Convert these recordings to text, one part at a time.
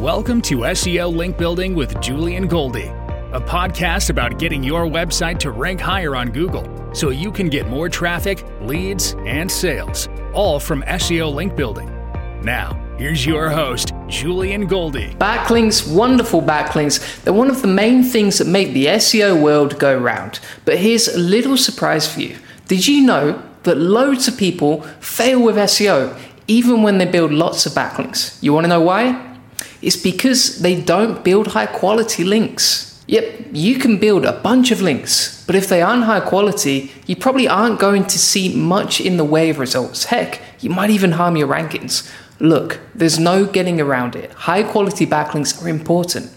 Welcome to SEO Link Building with Julian Goldie, a podcast about getting your website to rank higher on Google so you can get more traffic, leads, and sales, all from SEO Link Building. Now, here's your host, Julian Goldie. Backlinks, wonderful backlinks, they're one of the main things that make the SEO world go round. But here's a little surprise for you. Did you know that loads of people fail with SEO even when they build lots of backlinks? You want to know why? It's because they don't build high quality links. Yep, you can build a bunch of links, but if they aren't high quality, you probably aren't going to see much in the way of results. Heck, you might even harm your rankings. Look, there's no getting around it. High quality backlinks are important.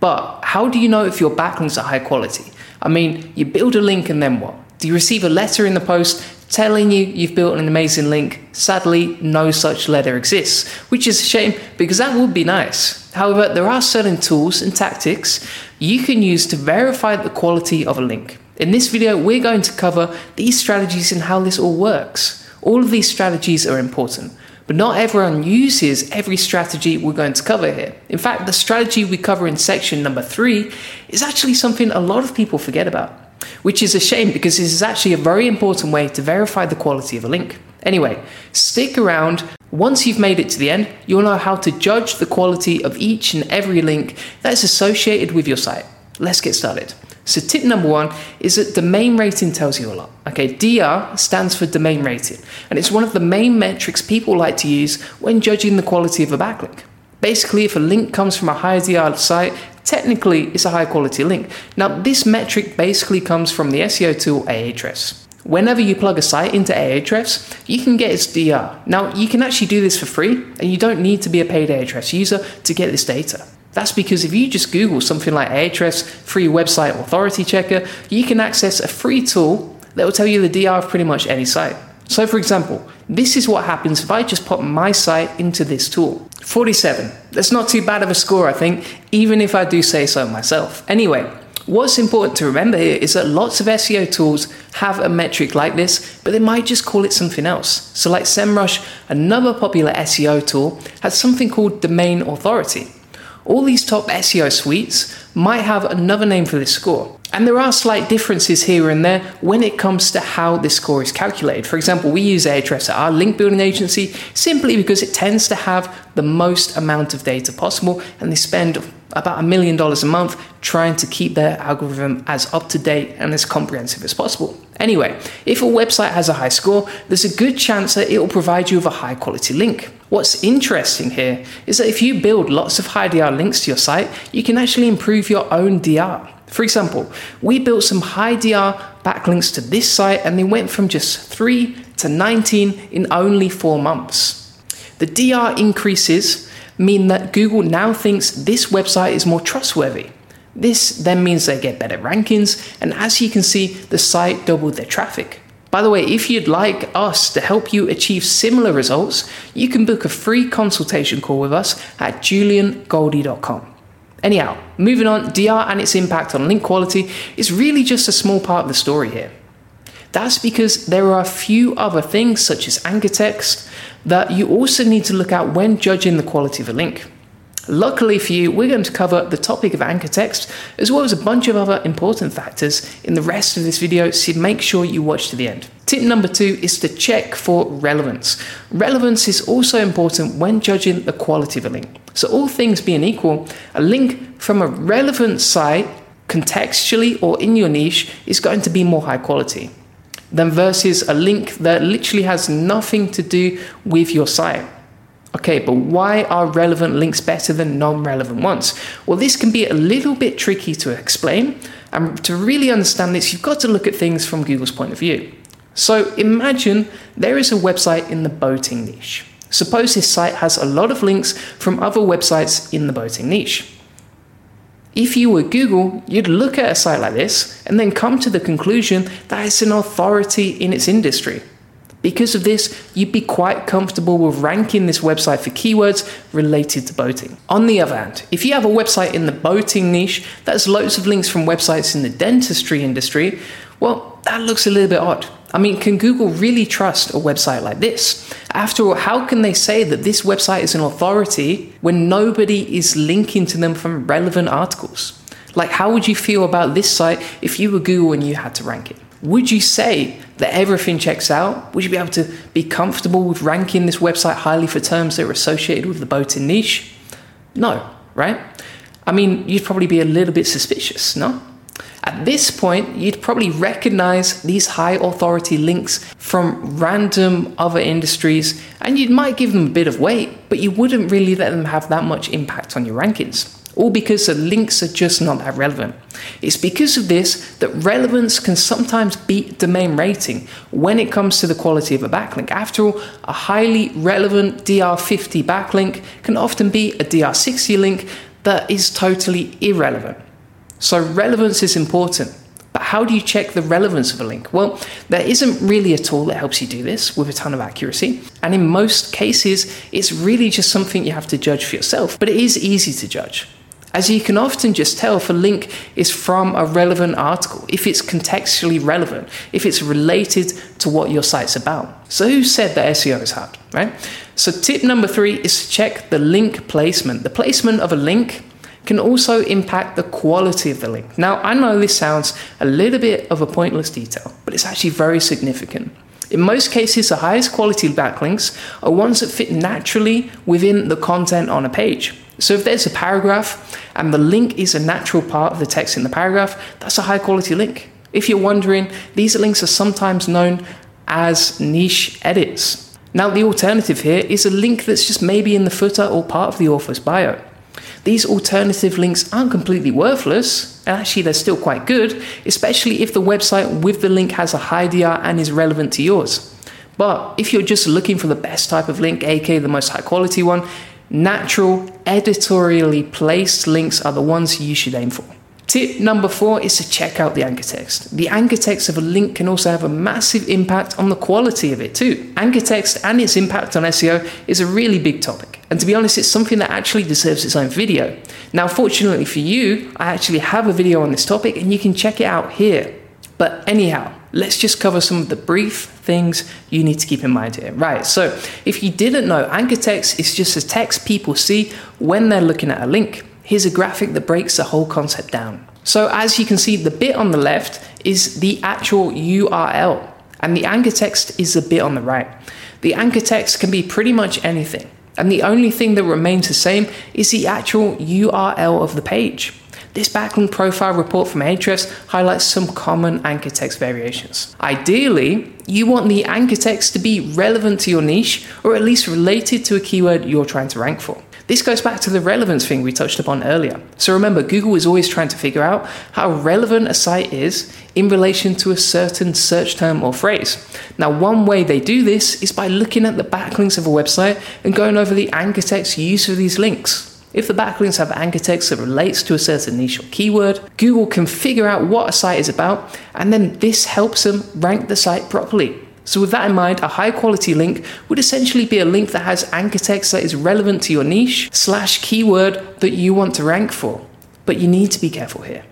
But how do you know if your backlinks are high quality? I mean, you build a link and then what? Do you receive a letter in the post telling you you've built an amazing link. Sadly, no such letter exists, which is a shame because that would be nice. However, there are certain tools and tactics you can use to verify the quality of a link. In this video, we're going to cover these strategies and how this all works. All of these strategies are important, but not everyone uses every strategy we're going to cover here. In fact, the strategy we cover in section number three is actually something a lot of people forget about which is a shame because this is actually a very important way to verify the quality of a link. Anyway, stick around. Once you've made it to the end, you'll know how to judge the quality of each and every link that is associated with your site. Let's get started. So, tip number one is that domain rating tells you a lot. Okay, DR stands for domain rating, and it's one of the main metrics people like to use when judging the quality of a backlink. Basically, if a link comes from a high DR site, technically it's a high quality link. Now, this metric basically comes from the SEO tool Ahrefs. Whenever you plug a site into Ahrefs, you can get its DR. Now, you can actually do this for free, and you don't need to be a paid Ahrefs user to get this data. That's because if you just Google something like Ahrefs free website authority checker, you can access a free tool that will tell you the DR of pretty much any site. So, for example, this is what happens if I just put my site into this tool. 47. That's not too bad of a score, I think, even if I do say so myself. Anyway, what's important to remember here is that lots of SEO tools have a metric like this, but they might just call it something else. So, like SEMrush, another popular SEO tool, has something called domain authority. All these top SEO suites might have another name for this score. And there are slight differences here and there when it comes to how this score is calculated. For example, we use Ahrefs at our link building agency simply because it tends to have the most amount of data possible and they spend about a million dollars a month trying to keep their algorithm as up to date and as comprehensive as possible. Anyway, if a website has a high score, there's a good chance that it will provide you with a high quality link. What's interesting here is that if you build lots of high DR links to your site, you can actually improve your own DR. For example, we built some high DR backlinks to this site and they went from just 3 to 19 in only 4 months. The DR increases mean that Google now thinks this website is more trustworthy. This then means they get better rankings, and as you can see, the site doubled their traffic. By the way, if you'd like us to help you achieve similar results, you can book a free consultation call with us at juliangoldie.com. Anyhow, moving on, DR and its impact on link quality is really just a small part of the story here. That's because there are a few other things, such as anchor text, that you also need to look at when judging the quality of a link. Luckily for you, we're going to cover the topic of anchor text as well as a bunch of other important factors in the rest of this video, so make sure you watch to the end. Tip number two is to check for relevance. Relevance is also important when judging the quality of a link. So, all things being equal, a link from a relevant site, contextually or in your niche, is going to be more high quality than versus a link that literally has nothing to do with your site. Okay, but why are relevant links better than non relevant ones? Well, this can be a little bit tricky to explain. And to really understand this, you've got to look at things from Google's point of view. So imagine there is a website in the boating niche. Suppose this site has a lot of links from other websites in the boating niche. If you were Google, you'd look at a site like this and then come to the conclusion that it's an authority in its industry. Because of this, you'd be quite comfortable with ranking this website for keywords related to boating. On the other hand, if you have a website in the boating niche that has loads of links from websites in the dentistry industry, well, that looks a little bit odd. I mean, can Google really trust a website like this? After all, how can they say that this website is an authority when nobody is linking to them from relevant articles? Like, how would you feel about this site if you were Google and you had to rank it? Would you say that everything checks out? Would you be able to be comfortable with ranking this website highly for terms that are associated with the boating niche? No, right? I mean, you'd probably be a little bit suspicious, no? At this point, you'd probably recognize these high authority links from random other industries and you might give them a bit of weight, but you wouldn't really let them have that much impact on your rankings all because the links are just not that relevant. It's because of this that relevance can sometimes beat domain rating when it comes to the quality of a backlink. After all, a highly relevant DR50 backlink can often be a DR60 link that is totally irrelevant. So, relevance is important. But how do you check the relevance of a link? Well, there isn't really a tool that helps you do this with a ton of accuracy. And in most cases, it's really just something you have to judge for yourself. But it is easy to judge as you can often just tell if a link is from a relevant article, if it's contextually relevant, if it's related to what your site's about. So, who said that SEO is hard, right? So, tip number three is to check the link placement. The placement of a link can also impact the quality of the link. Now, I know this sounds a little bit of a pointless detail, but it's actually very significant. In most cases, the highest quality backlinks are ones that fit naturally within the content on a page. So if there's a paragraph and the link is a natural part of the text in the paragraph, that's a high quality link. If you're wondering, these links are sometimes known as niche edits. Now, the alternative here is a link that's just maybe in the footer or part of the author's bio. These alternative links aren't completely worthless, and actually, they're still quite good, especially if the website with the link has a high DR and is relevant to yours. But if you're just looking for the best type of link, aka the most high quality one, natural, editorially placed links are the ones you should aim for. Tip number four is to check out the anchor text. The anchor text of a link can also have a massive impact on the quality of it too. Anchor text and its impact on SEO is a really big topic. And to be honest, it's something that actually deserves its own video. Now, fortunately for you, I actually have a video on this topic and you can check it out here. But anyhow, let's just cover some of the brief things you need to keep in mind here. Right, so if you didn't know, anchor text is just a text people see when they're looking at a link. Here's a graphic that breaks the whole concept down. So, as you can see, the bit on the left is the actual URL, and the anchor text is the bit on the right. The anchor text can be pretty much anything, and the only thing that remains the same is the actual URL of the page. This backlink profile report from Ahrefs highlights some common anchor text variations. Ideally, you want the anchor text to be relevant to your niche or at least related to a keyword you're trying to rank for. This goes back to the relevance thing we touched upon earlier. So remember, Google is always trying to figure out how relevant a site is in relation to a certain search term or phrase. Now, one way they do this is by looking at the backlinks of a website and going over the anchor text used for these links. If the backlinks have anchor text that relates to a certain niche or keyword, Google can figure out what a site is about, and then this helps them rank the site properly. So, with that in mind, a high quality link would essentially be a link that has anchor text that is relevant to your niche slash keyword that you want to rank for. But you need to be careful here.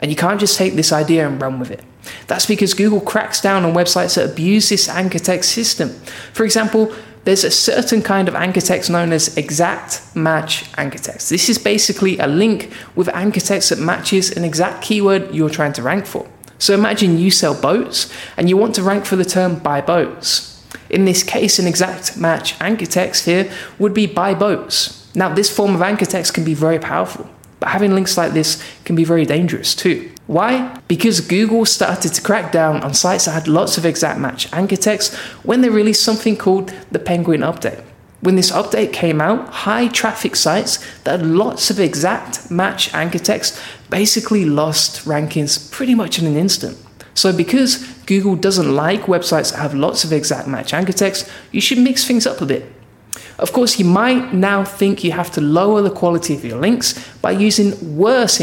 And you can't just take this idea and run with it. That's because Google cracks down on websites that abuse this anchor text system. For example, there's a certain kind of anchor text known as exact match anchor text. This is basically a link with anchor text that matches an exact keyword you're trying to rank for. So imagine you sell boats and you want to rank for the term buy boats. In this case, an exact match anchor text here would be buy boats. Now, this form of anchor text can be very powerful, but having links like this can be very dangerous too. Why? Because Google started to crack down on sites that had lots of exact match anchor text when they released something called the Penguin Update. When this update came out, high traffic sites that had lots of exact match anchor text basically lost rankings pretty much in an instant. So, because Google doesn't like websites that have lots of exact match anchor text, you should mix things up a bit. Of course, you might now think you have to lower the quality of your links by using worse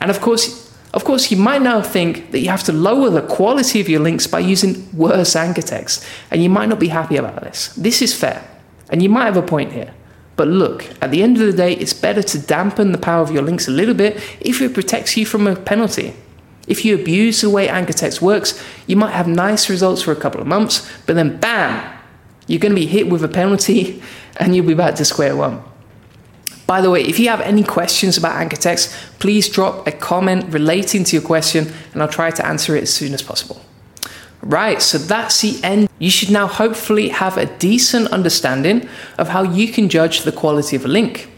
and of course, of course, you might now think that you have to lower the quality of your links by using worse anchor text, and you might not be happy about this. This is fair, and you might have a point here. But look, at the end of the day, it's better to dampen the power of your links a little bit if it protects you from a penalty. If you abuse the way anchor text works, you might have nice results for a couple of months, but then bam, you're going to be hit with a penalty and you'll be back to square one. By the way, if you have any questions about anchor text, please drop a comment relating to your question and I'll try to answer it as soon as possible. Right, so that's the end. You should now hopefully have a decent understanding of how you can judge the quality of a link.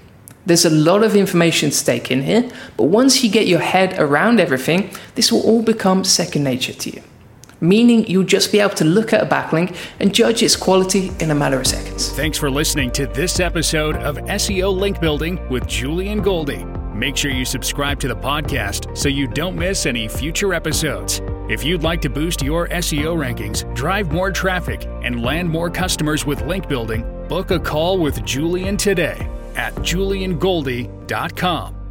There's a lot of information to take in here, but once you get your head around everything, this will all become second nature to you. Meaning you'll just be able to look at a backlink and judge its quality in a matter of seconds. Thanks for listening to this episode of SEO Link Building with Julian Goldie. Make sure you subscribe to the podcast so you don't miss any future episodes. If you'd like to boost your SEO rankings, drive more traffic, and land more customers with link building, book a call with Julian today at juliangoldie.com.